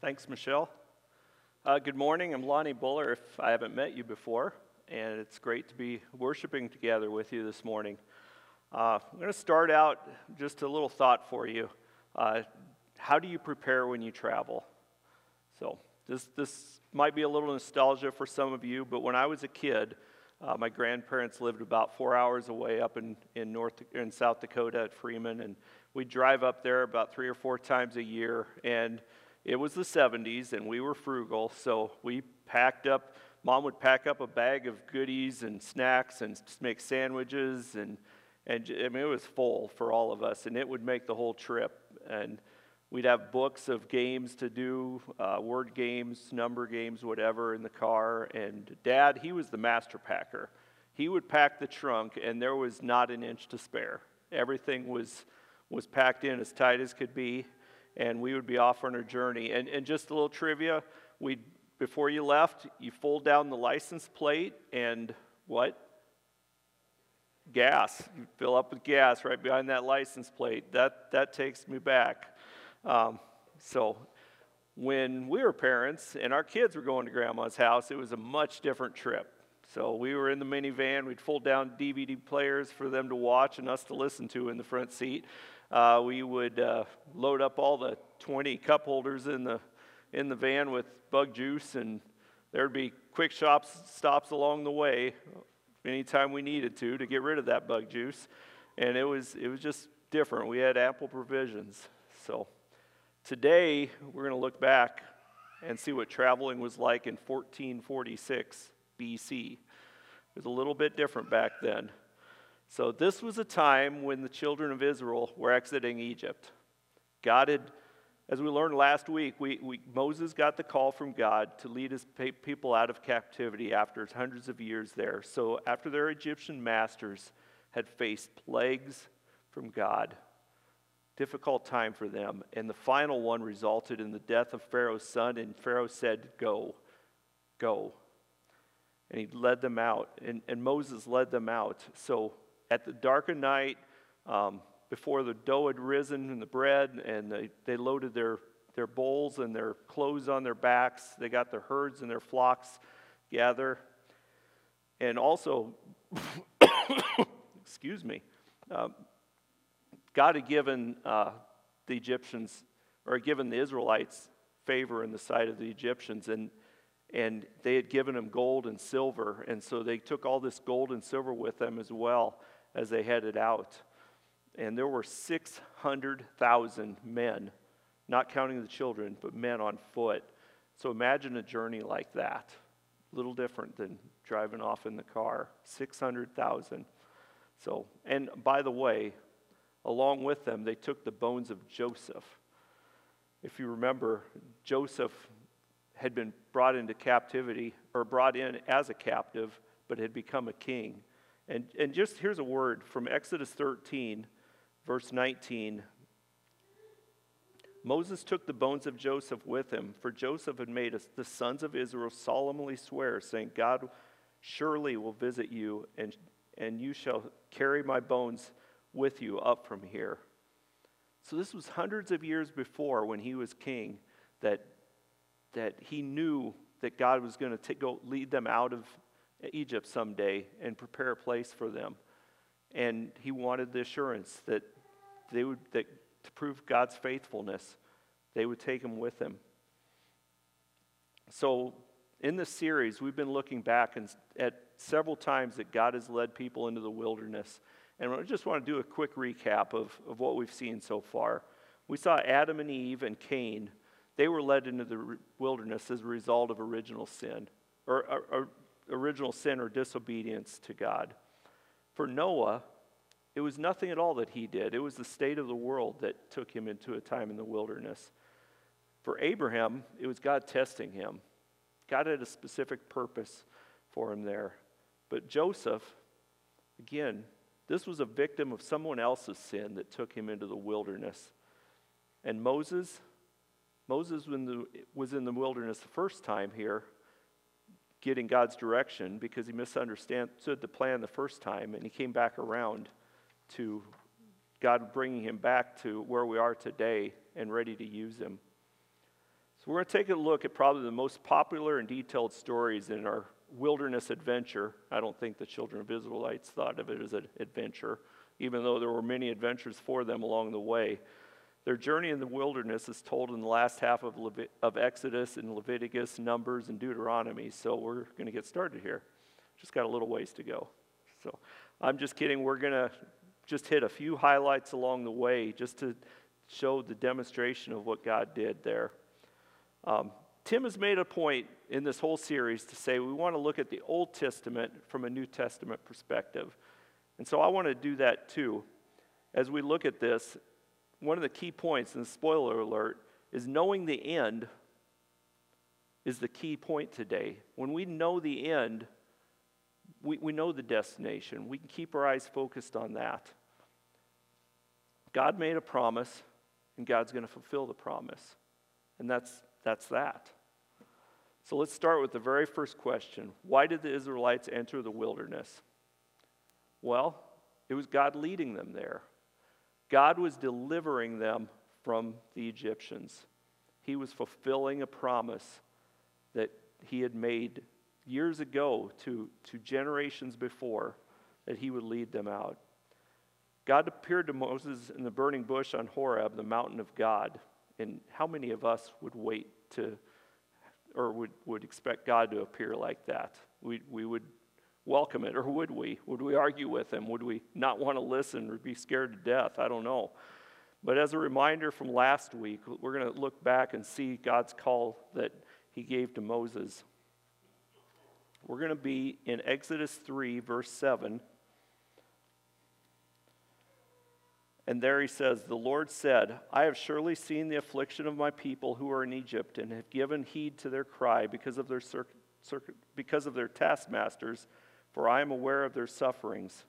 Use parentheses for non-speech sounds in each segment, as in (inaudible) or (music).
Thanks, Michelle. Uh, good morning. I'm Lonnie Buller, if I haven't met you before, and it's great to be worshiping together with you this morning. Uh, I'm going to start out just a little thought for you. Uh, how do you prepare when you travel? So, this, this might be a little nostalgia for some of you, but when I was a kid, uh, my grandparents lived about four hours away up in, in, North, in South Dakota at Freeman, and we'd drive up there about three or four times a year. And it was the 70s and we were frugal, so we packed up, mom would pack up a bag of goodies and snacks and make sandwiches and and I mean it was full for all of us and it would make the whole trip and we'd have books of games to do, uh, word games, number games, whatever in the car and dad, he was the master packer. He would pack the trunk and there was not an inch to spare. Everything was was packed in as tight as could be and we would be off on our journey. And, and just a little trivia we before you left, you fold down the license plate and what? Gas. You fill up with gas right behind that license plate. That, that takes me back. Um, so, when we were parents and our kids were going to grandma's house, it was a much different trip. So we were in the minivan. We'd fold down DVD players for them to watch and us to listen to in the front seat uh, we would uh, load up all the 20 cup holders in the in the van with bug juice, and there'd be quick shops stops along the way, anytime we needed to, to get rid of that bug juice. And it was it was just different. We had ample provisions. So today we're going to look back and see what traveling was like in 1446 BC. It was a little bit different back then. So, this was a time when the children of Israel were exiting Egypt. God had, as we learned last week, we, we, Moses got the call from God to lead his people out of captivity after hundreds of years there. So, after their Egyptian masters had faced plagues from God, difficult time for them, and the final one resulted in the death of Pharaoh's son, and Pharaoh said, Go, go. And he led them out, and, and Moses led them out. So, at the dark of night, um, before the dough had risen and the bread, and they, they loaded their, their bowls and their clothes on their backs. They got their herds and their flocks gather. And also, (coughs) excuse me, uh, God had given uh, the Egyptians, or given the Israelites, favor in the sight of the Egyptians. And and they had given them gold and silver and so they took all this gold and silver with them as well as they headed out. And there were 600,000 men, not counting the children, but men on foot. So imagine a journey like that. A little different than driving off in the car. 600,000. So, and by the way, along with them, they took the bones of Joseph. If you remember, Joseph had been brought into captivity, or brought in as a captive, but had become a king. And, and just here's a word from Exodus 13, verse 19. Moses took the bones of Joseph with him, for Joseph had made us, the sons of Israel solemnly swear, saying, God surely will visit you, and, and you shall carry my bones with you up from here. So this was hundreds of years before when he was king that, that he knew that God was going to go lead them out of Egypt someday and prepare a place for them. And he wanted the assurance that they would that to prove God's faithfulness, they would take him with them. So in this series, we've been looking back and, at several times that God has led people into the wilderness. And I just want to do a quick recap of, of what we've seen so far. We saw Adam and Eve and Cain. They were led into the wilderness as a result of original sin, or, or, or original sin or disobedience to God. For Noah, it was nothing at all that he did, it was the state of the world that took him into a time in the wilderness. For Abraham, it was God testing him. God had a specific purpose for him there. But Joseph, again, this was a victim of someone else's sin that took him into the wilderness. And Moses, Moses was in the wilderness the first time here, getting God's direction because he misunderstood the plan the first time and he came back around to God bringing him back to where we are today and ready to use him. So we're going to take a look at probably the most popular and detailed stories in our wilderness adventure. I don't think the children of Israelites thought of it as an adventure, even though there were many adventures for them along the way. Their journey in the wilderness is told in the last half of, of Exodus and Leviticus, Numbers, and Deuteronomy. So we're going to get started here. Just got a little ways to go. So I'm just kidding. We're going to just hit a few highlights along the way just to show the demonstration of what God did there. Um, Tim has made a point in this whole series to say we want to look at the Old Testament from a New Testament perspective. And so I want to do that too. As we look at this, one of the key points, and spoiler alert, is knowing the end is the key point today. When we know the end, we, we know the destination. We can keep our eyes focused on that. God made a promise, and God's going to fulfill the promise. And that's, that's that. So let's start with the very first question Why did the Israelites enter the wilderness? Well, it was God leading them there. God was delivering them from the Egyptians. He was fulfilling a promise that he had made years ago to, to generations before that he would lead them out. God appeared to Moses in the burning bush on Horeb, the mountain of God. And how many of us would wait to, or would, would expect God to appear like that? We, we would welcome it, or would we? Would we argue with him? Would we not want to listen or be scared to death? I don't know. But as a reminder from last week, we're going to look back and see God's call that he gave to Moses. We're going to be in Exodus 3, verse 7. And there he says, The Lord said, I have surely seen the affliction of my people who are in Egypt and have given heed to their cry because of their, cir- cir- because of their taskmasters for I am aware of their sufferings.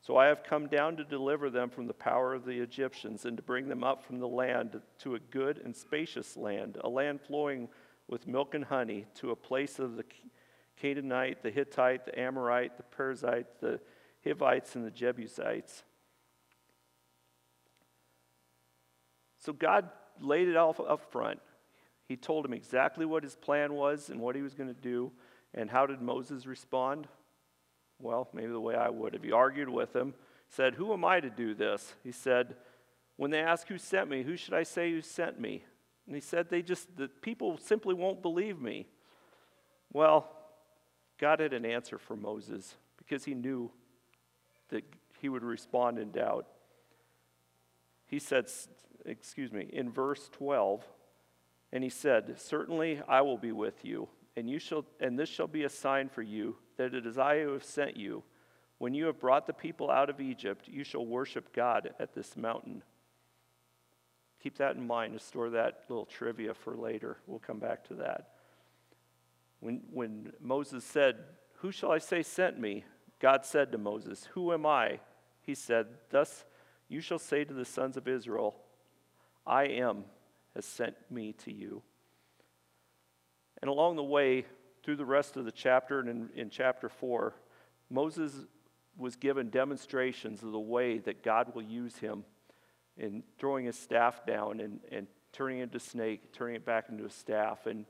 So I have come down to deliver them from the power of the Egyptians and to bring them up from the land to a good and spacious land, a land flowing with milk and honey, to a place of the Canaanite, the Hittite, the Amorite, the Perizzite, the Hivites, and the Jebusites. So God laid it all up front. He told him exactly what his plan was and what he was going to do. And how did Moses respond? Well, maybe the way I would. If you argued with him, said, Who am I to do this? He said, When they ask who sent me, who should I say who sent me? And he said, They just, the people simply won't believe me. Well, God had an answer for Moses because he knew that he would respond in doubt. He said, excuse me, in verse 12, and he said, Certainly I will be with you, and you shall and this shall be a sign for you that it is I who have sent you. When you have brought the people out of Egypt, you shall worship God at this mountain. Keep that in mind to store that little trivia for later. We'll come back to that. When, when Moses said, Who shall I say sent me? God said to Moses, Who am I? He said, Thus you shall say to the sons of Israel, I am has sent me to you. And along the way, through the rest of the chapter and in, in chapter 4, Moses was given demonstrations of the way that God will use him in throwing his staff down and, and turning it into a snake, turning it back into a staff. And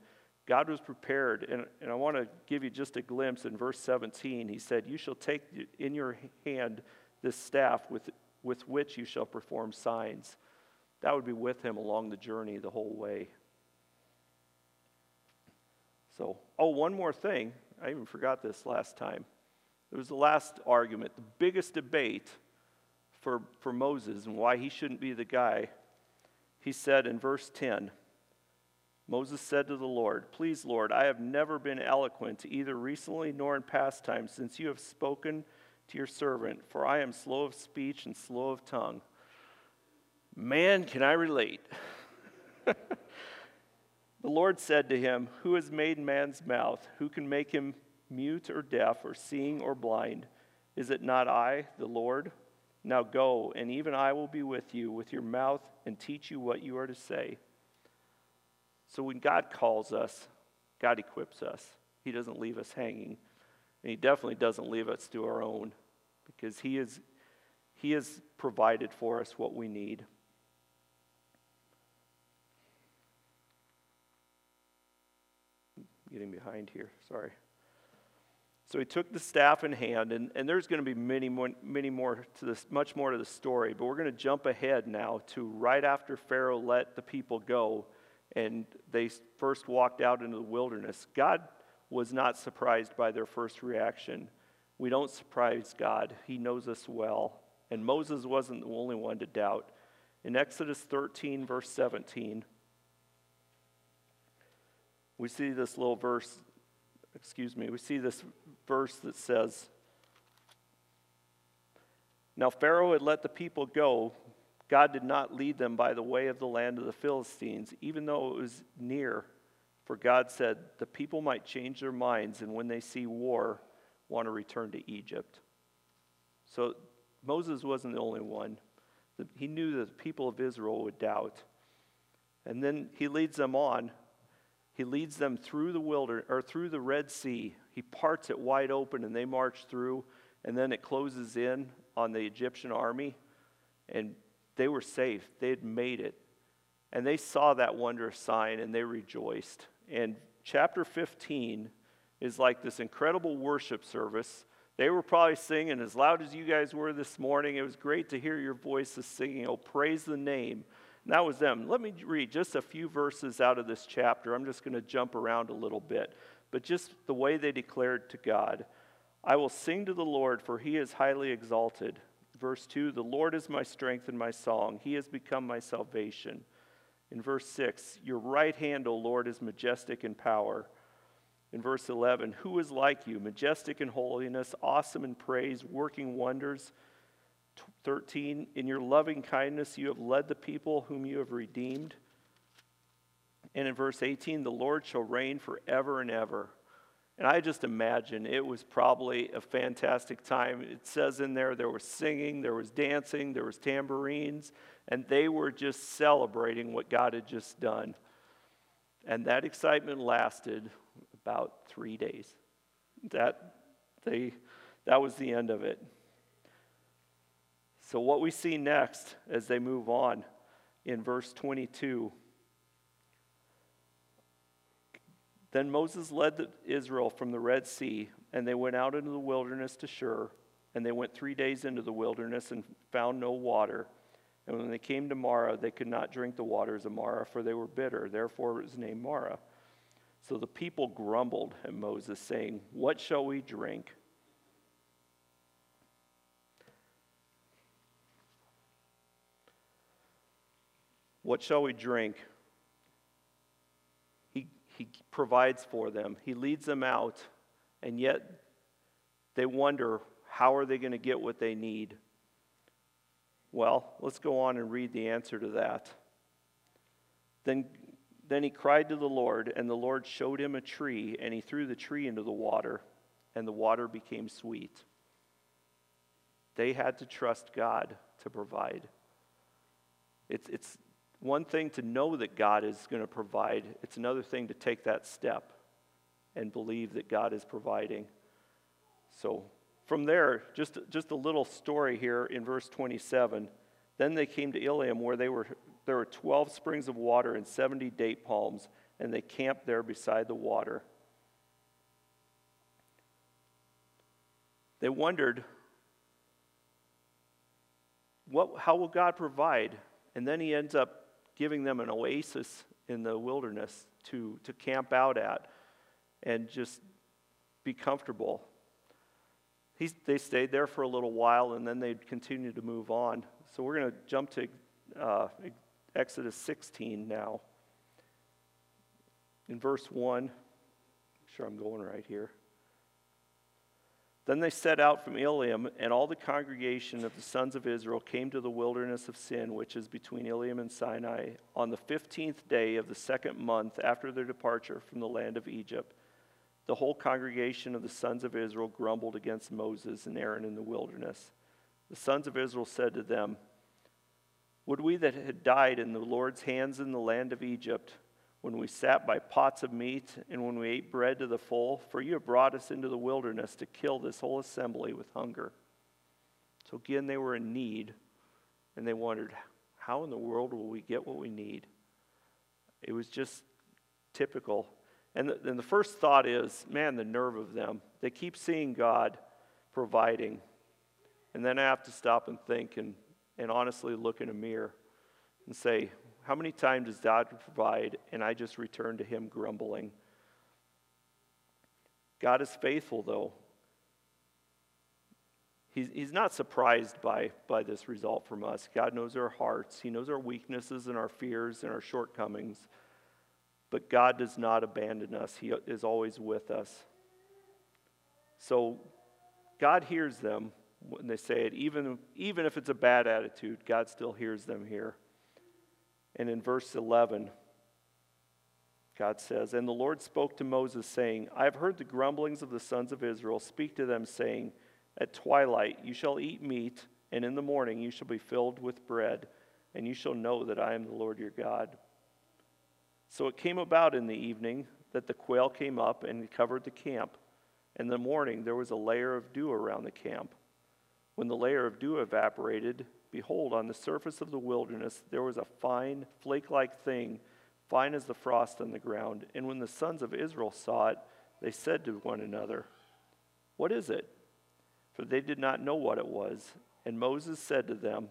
God was prepared. And, and I want to give you just a glimpse in verse 17. He said, You shall take in your hand this staff with, with which you shall perform signs. That would be with him along the journey the whole way. So, oh, one more thing. I even forgot this last time. It was the last argument, the biggest debate for, for Moses and why he shouldn't be the guy. He said in verse 10 Moses said to the Lord, Please, Lord, I have never been eloquent, either recently nor in past times, since you have spoken to your servant, for I am slow of speech and slow of tongue. Man, can I relate? (laughs) The Lord said to him, Who has made man's mouth? Who can make him mute or deaf or seeing or blind? Is it not I, the Lord? Now go, and even I will be with you with your mouth and teach you what you are to say. So when God calls us, God equips us. He doesn't leave us hanging. And He definitely doesn't leave us to our own because He, is, he has provided for us what we need. Getting behind here, sorry. So he took the staff in hand, and, and there's going to be many more, many more to this, much more to the story, but we're going to jump ahead now to right after Pharaoh let the people go and they first walked out into the wilderness. God was not surprised by their first reaction. We don't surprise God, He knows us well. And Moses wasn't the only one to doubt. In Exodus 13, verse 17, we see this little verse, excuse me, we see this verse that says, Now Pharaoh had let the people go. God did not lead them by the way of the land of the Philistines, even though it was near. For God said, The people might change their minds, and when they see war, want to return to Egypt. So Moses wasn't the only one. He knew that the people of Israel would doubt. And then he leads them on. He leads them through the wilderness or through the Red Sea. He parts it wide open and they march through, and then it closes in on the Egyptian army. And they were safe. They had made it. And they saw that wondrous sign and they rejoiced. And chapter 15 is like this incredible worship service they were probably singing as loud as you guys were this morning. It was great to hear your voices singing, Oh, praise the name. That was them. Let me read just a few verses out of this chapter. I'm just going to jump around a little bit. But just the way they declared to God I will sing to the Lord, for he is highly exalted. Verse 2 The Lord is my strength and my song, he has become my salvation. In verse 6, Your right hand, O Lord, is majestic in power in verse 11 Who is like you, majestic in holiness, awesome in praise, working wonders? 13 In your loving kindness, you have led the people whom you have redeemed. And in verse 18, the Lord shall reign forever and ever. And I just imagine it was probably a fantastic time. It says in there there was singing, there was dancing, there was tambourines, and they were just celebrating what God had just done. And that excitement lasted about three days. That, they, that was the end of it. So, what we see next as they move on in verse 22 Then Moses led Israel from the Red Sea, and they went out into the wilderness to Shur. And they went three days into the wilderness and found no water. And when they came to Marah, they could not drink the waters of Marah, for they were bitter. Therefore it was named Marah. So the people grumbled at Moses, saying, What shall we drink? What shall we drink? He, he provides for them, He leads them out, and yet they wonder how are they going to get what they need? Well, let's go on and read the answer to that. Then then he cried to the Lord, and the Lord showed him a tree, and he threw the tree into the water, and the water became sweet. They had to trust God to provide. It's, it's one thing to know that God is going to provide, it's another thing to take that step and believe that God is providing. So, from there, just, just a little story here in verse 27. Then they came to Elim, where they were there were 12 springs of water and 70 date palms, and they camped there beside the water. They wondered, what, how will God provide? And then he ends up giving them an oasis in the wilderness to, to camp out at and just be comfortable. He, they stayed there for a little while and then they'd continue to move on. So we're going to jump to uh, Exodus 16 now. In verse 1, make sure I'm going right here. Then they set out from Elim, and all the congregation of the sons of Israel came to the wilderness of Sin, which is between Elim and Sinai, on the fifteenth day of the second month after their departure from the land of Egypt. The whole congregation of the sons of Israel grumbled against Moses and Aaron in the wilderness. The sons of Israel said to them, would we that had died in the Lord's hands in the land of Egypt, when we sat by pots of meat and when we ate bread to the full? For you have brought us into the wilderness to kill this whole assembly with hunger. So again, they were in need, and they wondered, how in the world will we get what we need? It was just typical. And the, and the first thought is, man, the nerve of them. They keep seeing God providing. And then I have to stop and think and, and honestly look in a mirror and say, how many times does God provide and I just return to Him grumbling? God is faithful, though. He's, he's not surprised by, by this result from us. God knows our hearts, He knows our weaknesses and our fears and our shortcomings. But God does not abandon us, He is always with us. So God hears them when they say it, even, even if it's a bad attitude, God still hears them here. And in verse 11, God says, And the Lord spoke to Moses, saying, I have heard the grumblings of the sons of Israel. Speak to them, saying, At twilight you shall eat meat, and in the morning you shall be filled with bread, and you shall know that I am the Lord your God. So it came about in the evening that the quail came up and covered the camp. In the morning there was a layer of dew around the camp. When the layer of dew evaporated, behold, on the surface of the wilderness there was a fine, flake like thing, fine as the frost on the ground. And when the sons of Israel saw it, they said to one another, What is it? For they did not know what it was. And Moses said to them,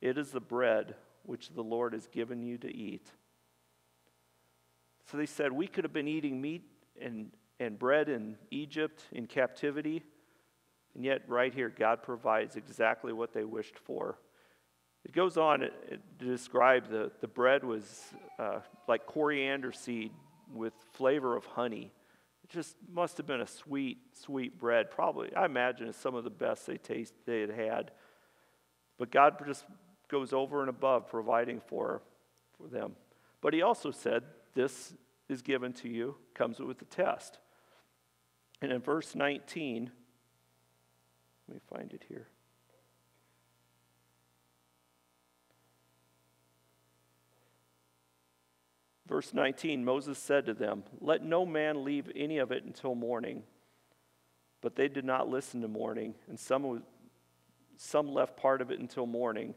It is the bread which the Lord has given you to eat. So they said, We could have been eating meat and, and bread in Egypt in captivity, and yet right here, God provides exactly what they wished for. It goes on to describe the, the bread was uh, like coriander seed with flavor of honey. It just must have been a sweet, sweet bread. Probably, I imagine it's some of the best they taste they had had. But God just goes over and above providing for, for them. But He also said this is given to you, comes with a test. And in verse 19, let me find it here. Verse 19 Moses said to them, Let no man leave any of it until morning. But they did not listen to morning, and some, some left part of it until morning.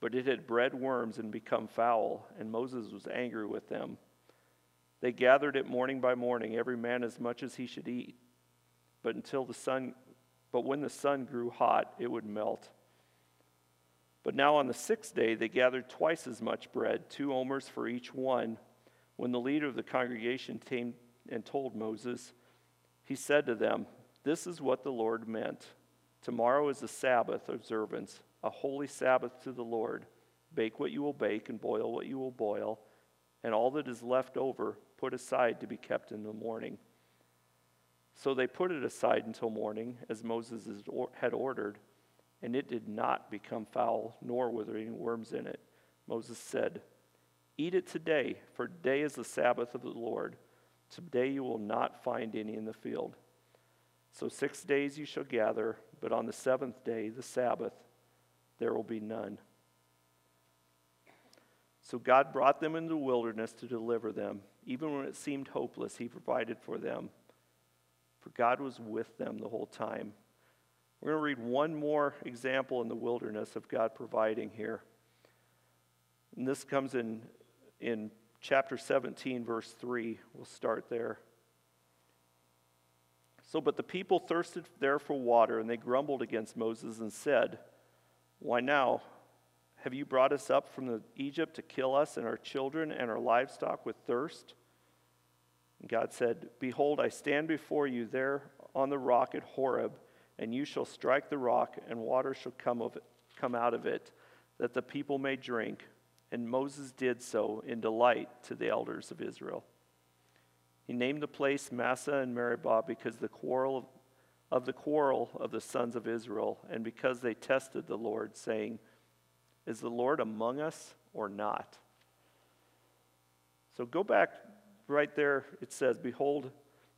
But it had bred worms and become foul, and Moses was angry with them. They gathered it morning by morning, every man as much as he should eat. But until the sun but when the sun grew hot, it would melt. But now on the sixth day they gathered twice as much bread, two omers for each one. When the leader of the congregation came and told Moses, he said to them, This is what the Lord meant. Tomorrow is a Sabbath observance, a holy Sabbath to the Lord. Bake what you will bake and boil what you will boil, and all that is left over put aside to be kept in the morning. So they put it aside until morning, as Moses had ordered, and it did not become foul, nor were there any worms in it. Moses said, Eat it today, for today is the Sabbath of the Lord. Today you will not find any in the field. So six days you shall gather, but on the seventh day, the Sabbath, there will be none. So God brought them into the wilderness to deliver them. Even when it seemed hopeless, He provided for them. For God was with them the whole time. We're going to read one more example in the wilderness of God providing here. And this comes in, in chapter 17, verse 3. We'll start there. So, but the people thirsted there for water, and they grumbled against Moses and said, Why now? Have you brought us up from Egypt to kill us and our children and our livestock with thirst? And God said, Behold, I stand before you there on the rock at Horeb, and you shall strike the rock, and water shall come, of it, come out of it, that the people may drink. And Moses did so in delight to the elders of Israel. He named the place Massah and Meribah because the quarrel of, of the quarrel of the sons of Israel, and because they tested the Lord, saying, Is the Lord among us or not? So go back right there it says, Behold,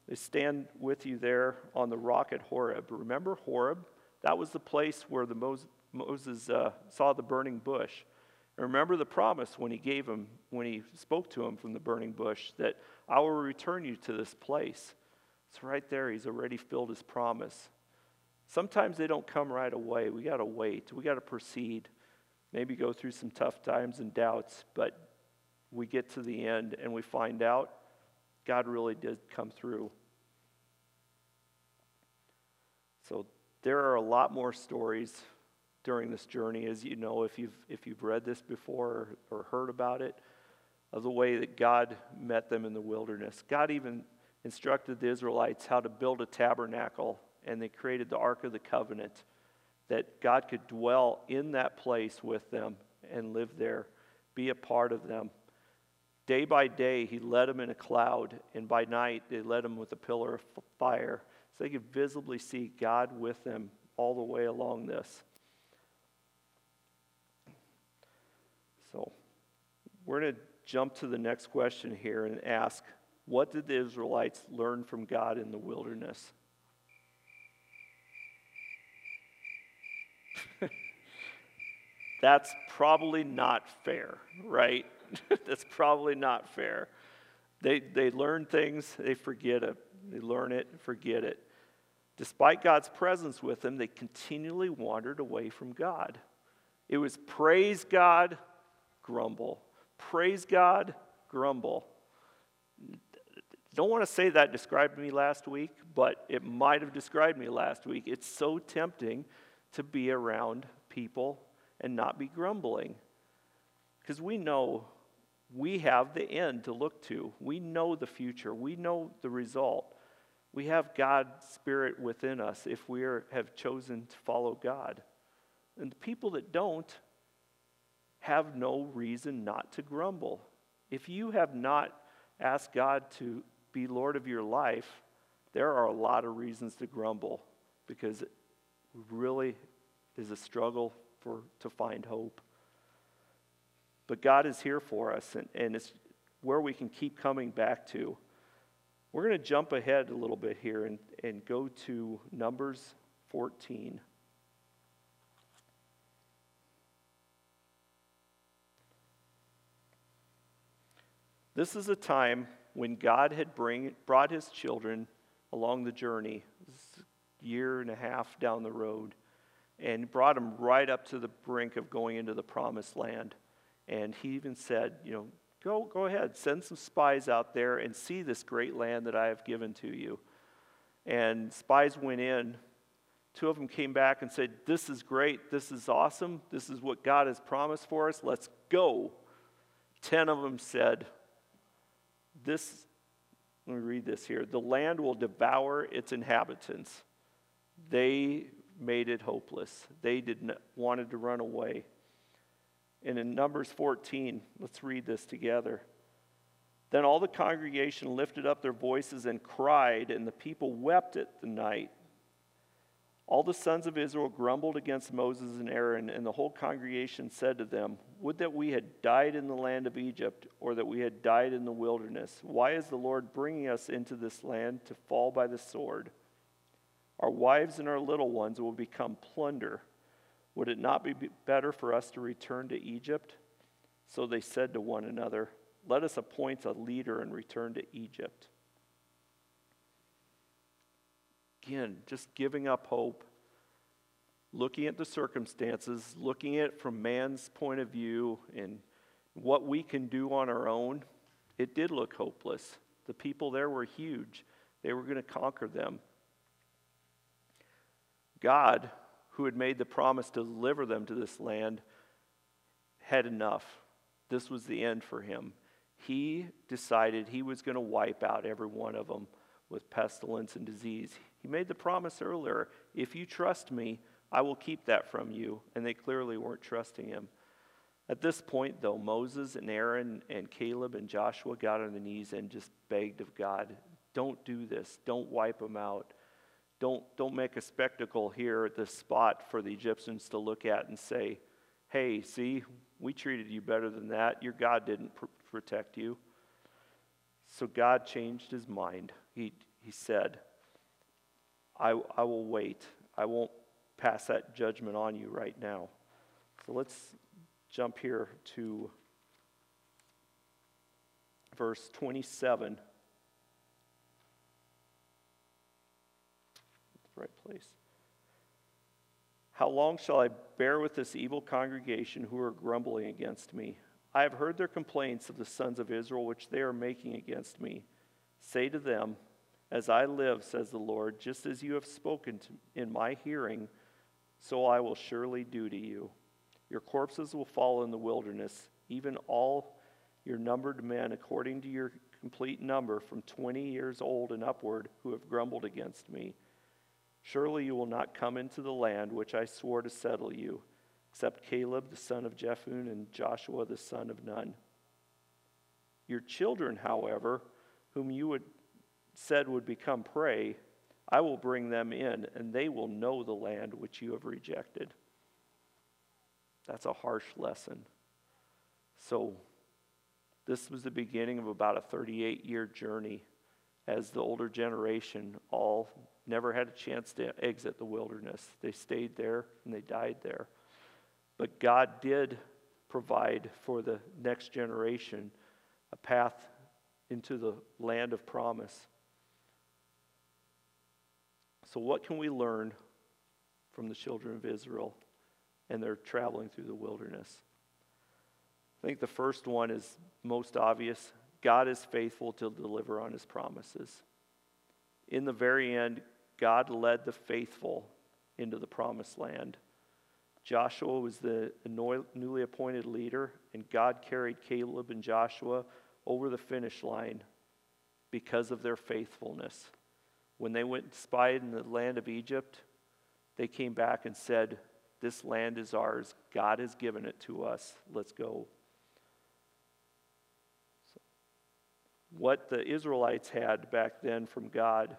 they stand with you there on the rock at Horeb. Remember Horeb? That was the place where the Moses, Moses uh, saw the burning bush. Remember the promise when he gave him, when he spoke to him from the burning bush, that I will return you to this place. It's right there. He's already filled his promise. Sometimes they don't come right away. We got to wait. We got to proceed. Maybe go through some tough times and doubts, but we get to the end and we find out God really did come through. So there are a lot more stories during this journey, as you know, if you've, if you've read this before or, heard about it, of the way that God met them in the wilderness. God even instructed the Israelites how to build a tabernacle, and they created the Ark of the Covenant, that God could dwell in that place with them and live there, be a part of them. Day by day, He led them in a cloud, and by night, they led them with a pillar of fire, so they could visibly see God with them all the way along this. So we're going to jump to the next question here and ask what did the Israelites learn from God in the wilderness? (laughs) That's probably not fair, right? (laughs) That's probably not fair. They, they learn things, they forget it. They learn it, forget it. Despite God's presence with them, they continually wandered away from God. It was praise God, grumble. Praise God, grumble. Don't want to say that described me last week, but it might have described me last week. It's so tempting to be around people and not be grumbling. Because we know we have the end to look to. We know the future. We know the result. We have God's Spirit within us if we are, have chosen to follow God. And the people that don't, have no reason not to grumble. If you have not asked God to be Lord of your life, there are a lot of reasons to grumble because it really is a struggle for, to find hope. But God is here for us, and, and it's where we can keep coming back to. We're going to jump ahead a little bit here and, and go to Numbers 14. This is a time when God had bring, brought his children along the journey, year and a half down the road, and brought them right up to the brink of going into the promised land. And he even said, you know, go, go ahead, send some spies out there and see this great land that I have given to you. And spies went in. Two of them came back and said, This is great. This is awesome. This is what God has promised for us. Let's go. Ten of them said, this, let me read this here. The land will devour its inhabitants. They made it hopeless. They did not, wanted to run away. And in Numbers 14, let's read this together. Then all the congregation lifted up their voices and cried, and the people wept at the night. All the sons of Israel grumbled against Moses and Aaron, and the whole congregation said to them, Would that we had died in the land of Egypt, or that we had died in the wilderness. Why is the Lord bringing us into this land to fall by the sword? Our wives and our little ones will become plunder. Would it not be better for us to return to Egypt? So they said to one another, Let us appoint a leader and return to Egypt. Again, just giving up hope, looking at the circumstances, looking at it from man's point of view and what we can do on our own, it did look hopeless. The people there were huge, they were going to conquer them. God, who had made the promise to deliver them to this land, had enough. This was the end for him. He decided he was going to wipe out every one of them with pestilence and disease. He made the promise earlier if you trust me, I will keep that from you. And they clearly weren't trusting him. At this point, though, Moses and Aaron and Caleb and Joshua got on their knees and just begged of God, don't do this. Don't wipe them out. Don't, don't make a spectacle here at this spot for the Egyptians to look at and say, hey, see, we treated you better than that. Your God didn't pr- protect you. So God changed his mind. He, he said, I, I will wait. I won't pass that judgment on you right now. So let's jump here to verse 27. right place. How long shall I bear with this evil congregation who are grumbling against me? I have heard their complaints of the sons of Israel, which they are making against me. Say to them, As I live, says the Lord, just as you have spoken in my hearing, so I will surely do to you. Your corpses will fall in the wilderness, even all your numbered men, according to your complete number, from 20 years old and upward, who have grumbled against me. Surely you will not come into the land which I swore to settle you, except Caleb the son of Jephunneh and Joshua the son of Nun. Your children, however, whom you had said would become prey, I will bring them in, and they will know the land which you have rejected. That's a harsh lesson. So, this was the beginning of about a 38 year journey as the older generation all never had a chance to exit the wilderness. They stayed there and they died there. But God did provide for the next generation a path into the land of promise. So, what can we learn from the children of Israel and their traveling through the wilderness? I think the first one is most obvious God is faithful to deliver on his promises. In the very end, God led the faithful into the promised land. Joshua was the newly appointed leader, and God carried Caleb and Joshua over the finish line because of their faithfulness. When they went and spied in the land of Egypt, they came back and said, This land is ours. God has given it to us. Let's go. So, what the Israelites had back then from God,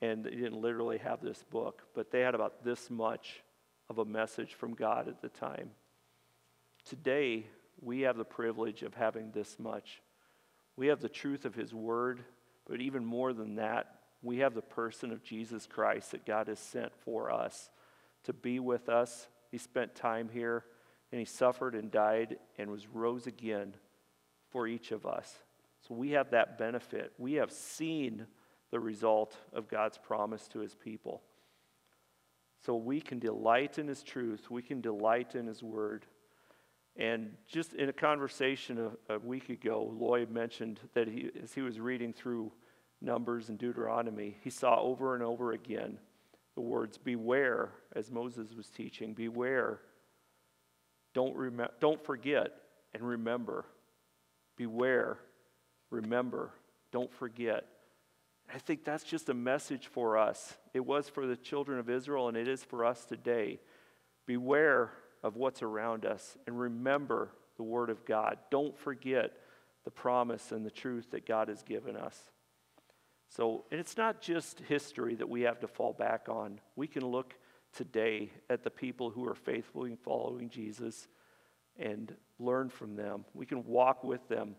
and they didn't literally have this book, but they had about this much of a message from God at the time. Today, we have the privilege of having this much. We have the truth of His Word, but even more than that, we have the person of Jesus Christ that God has sent for us to be with us. He spent time here, and He suffered and died and was rose again for each of us. So we have that benefit. We have seen the result of God's promise to His people. So we can delight in His truth, we can delight in His Word. And just in a conversation a, a, week ago, Lloyd mentioned that he, as he was reading through Numbers and Deuteronomy, he saw over and over again the words beware, as Moses was teaching, beware, don't, rem- don't forget, and remember. Beware, remember, don't forget. I think that's just a message for us. It was for the children of Israel, and it is for us today. Beware of what's around us and remember the Word of God. Don't forget the promise and the truth that God has given us. So, and it's not just history that we have to fall back on. We can look today at the people who are faithfully following Jesus and learn from them. We can walk with them.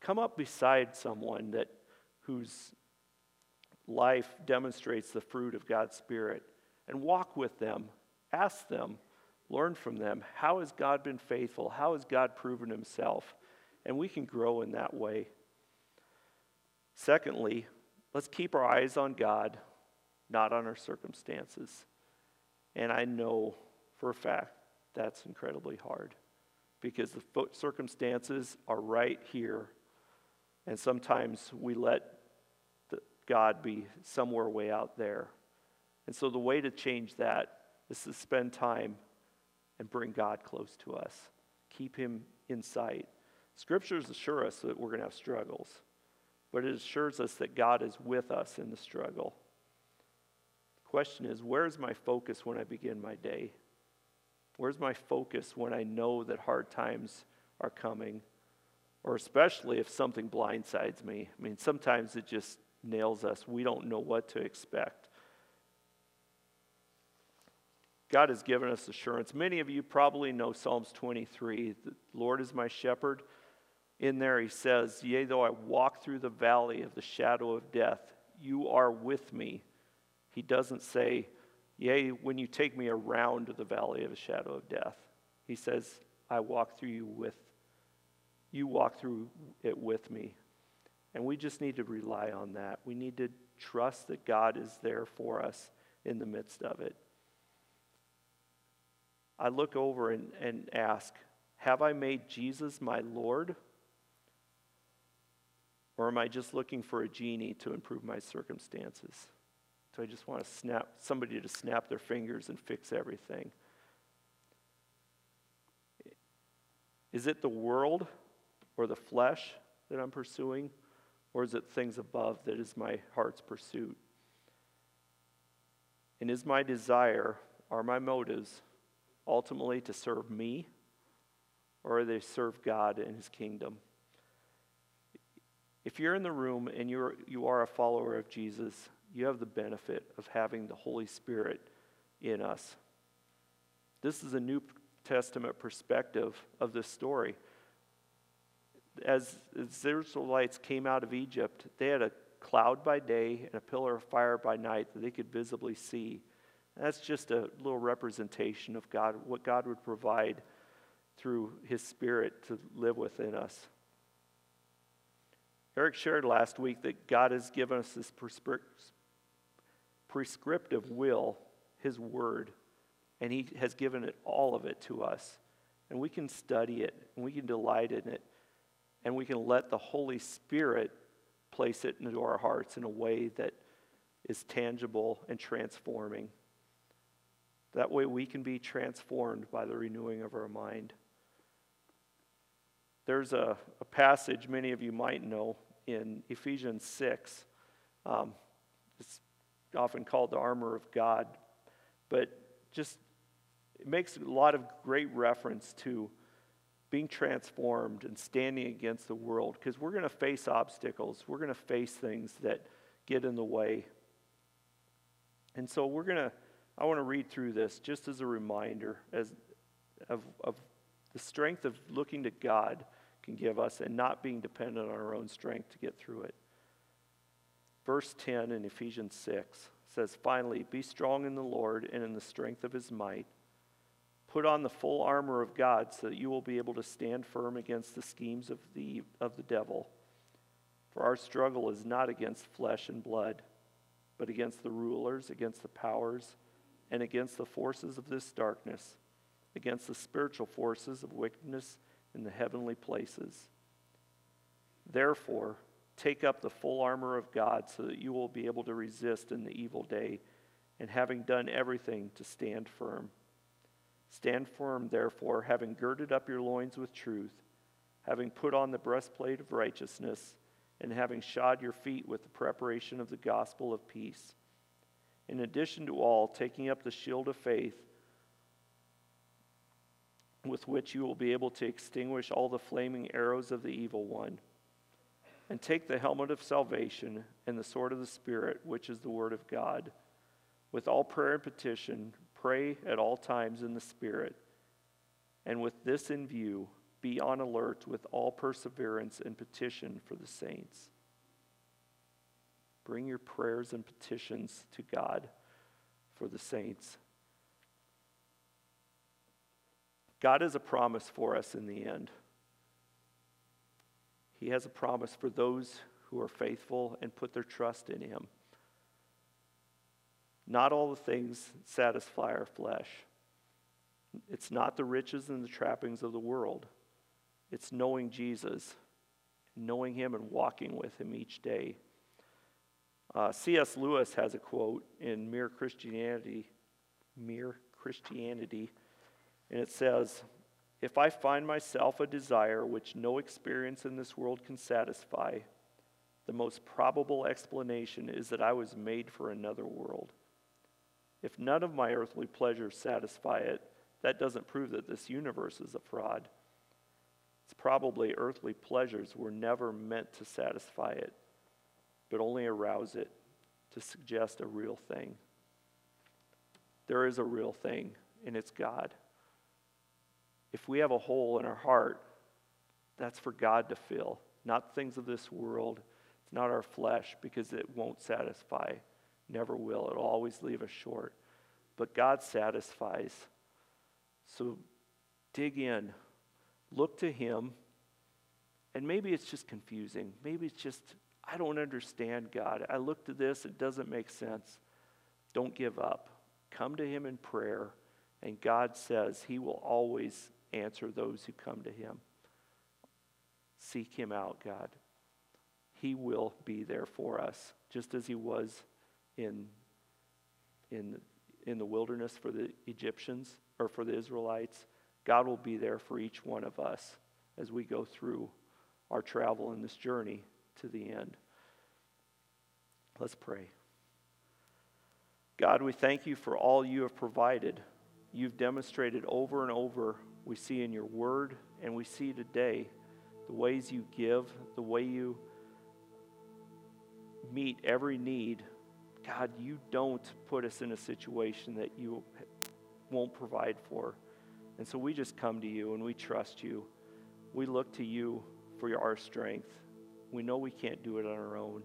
Come up beside someone that whose life demonstrates the fruit of God's Spirit and walk with them. Ask them, learn from them. How has God been faithful? How has God proven himself? And we can grow in that way. Secondly, let's keep our eyes on God, not on our circumstances. And I know for a fact that's incredibly hard because the circumstances are right here. And sometimes we let God be somewhere way out there. And so the way to change that is to spend time and bring God close to us. Keep him in sight. Scriptures assure us that we're going to have struggles, but it assures us that God is with us in the struggle. The question is where's my focus when I begin my day? Where's my focus when I know that hard times are coming? Or especially if something blindsides me. I mean, sometimes it just nails us. We don't know what to expect. God has given us assurance. Many of you probably know Psalms 23. The Lord is my shepherd. In there, he says, Yea, though I walk through the valley of the shadow of death, you are with me. He doesn't say, Yea, when you take me around the valley of the shadow of death. He says, I walk through you with you walk through it with me. And we just need to rely on that. We need to trust that God is there for us in the midst of it. I look over and, and ask, Have I made Jesus my Lord? Or am I just looking for a genie to improve my circumstances? Do I just want to snap somebody to snap their fingers and fix everything? Is it the world or the flesh that I'm pursuing? Or is it things above that is my heart's pursuit? And is my desire, are my motives ultimately to serve me? Or are they serve God and his kingdom? If you're in the room and you're, you are a follower of Jesus, you have the benefit of having the Holy Spirit in us. This is a New Testament perspective of this story. As, the Israelites came out of Egypt, they had a cloud by day and a pillar of fire by night that they could visibly see. That's just a little representation of God, what God would provide through His Spirit to live within us. Eric shared last week that God has given us this prescriptive will, His Word, and He has given it all of it to us. And we can study it, and we can delight in it, and we can let the Holy Spirit place it into our hearts in a way that is tangible and transforming. That way we can be transformed by the renewing of our mind. There's a, a passage many of you might know in Ephesians 6. Um, it's often called the armor of God, but just it makes a lot of great reference to being transformed and standing against the world because we're going to face obstacles. We're going to face things that get in the way. And so we're going to, I want to read through this just as a reminder as, of, of the strength of looking to God can give us and not being dependent on our own strength to get through it. Verse 10 in Ephesians 6 says, Finally, be strong in the Lord and in the strength of his might. Put on the full armor of God so that you will be able to stand firm against the schemes of the, of the devil. For our struggle is not against flesh and blood, but against the rulers, against the powers, and against the forces of this darkness, against the spiritual forces of wickedness in the heavenly places. Therefore, take up the full armor of God so that you will be able to resist in the evil day, and having done everything, to stand firm. Stand firm, therefore, having girded up your loins with truth, having put on the breastplate of righteousness, and having shod your feet with the preparation of the gospel of peace. In addition to all, taking up the shield of faith with which you will be able to extinguish all the flaming arrows of the evil one. And take the helmet of salvation and the sword of the Spirit, which is the Word of God. With all prayer and petition, pray at all times in the Spirit. And with this in view, be on alert with all perseverance and petition for the saints. Bring your prayers and petitions to God for the saints. God has a promise for us in the end. He has a promise for those who are faithful and put their trust in Him. Not all the things satisfy our flesh. It's not the riches and the trappings of the world. It's knowing Jesus, knowing Him, and walking with Him each day. Uh, C.S. Lewis has a quote in Mere Christianity, Mere Christianity and it says, If I find myself a desire which no experience in this world can satisfy, the most probable explanation is that I was made for another world. If none of my earthly pleasures satisfy it, that doesn't prove that this universe is a fraud. It's probably earthly pleasures were never meant to satisfy it, but only arouse it to suggest a real thing. There is a real thing, and it's God if we have a hole in our heart, that's for God to fill, not things of this world. It's not our flesh because it won't satisfy, never will. It'll always leave us short. But God satisfies. So dig in, look to Him, and maybe it's just confusing. Maybe it's just, I don't understand God. I look to this, it doesn't make sense. Don't give up. Come to Him in prayer, and God says He will always answer those who come to him. Seek him out, God. He will be there for us, just as He was in, in, in the wilderness for the Egyptians or for the Israelites. God will be there for each one of us as we go through our travel in this journey to the end. Let's pray. God, we thank you for all you have provided. You've demonstrated over and over, we see in your word, and we see today the ways you give, the way you meet every need. God, you don't put us in a situation that you won't provide for. And so we just come to you and we trust you. We look to you for our strength. We know we can't do it on our own,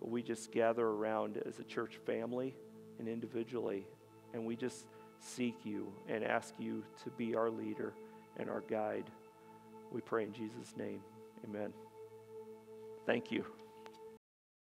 but we just gather around as a church family and individually, and we just seek you and ask you to be our leader and our guide. We pray in Jesus' name. Amen. Thank you.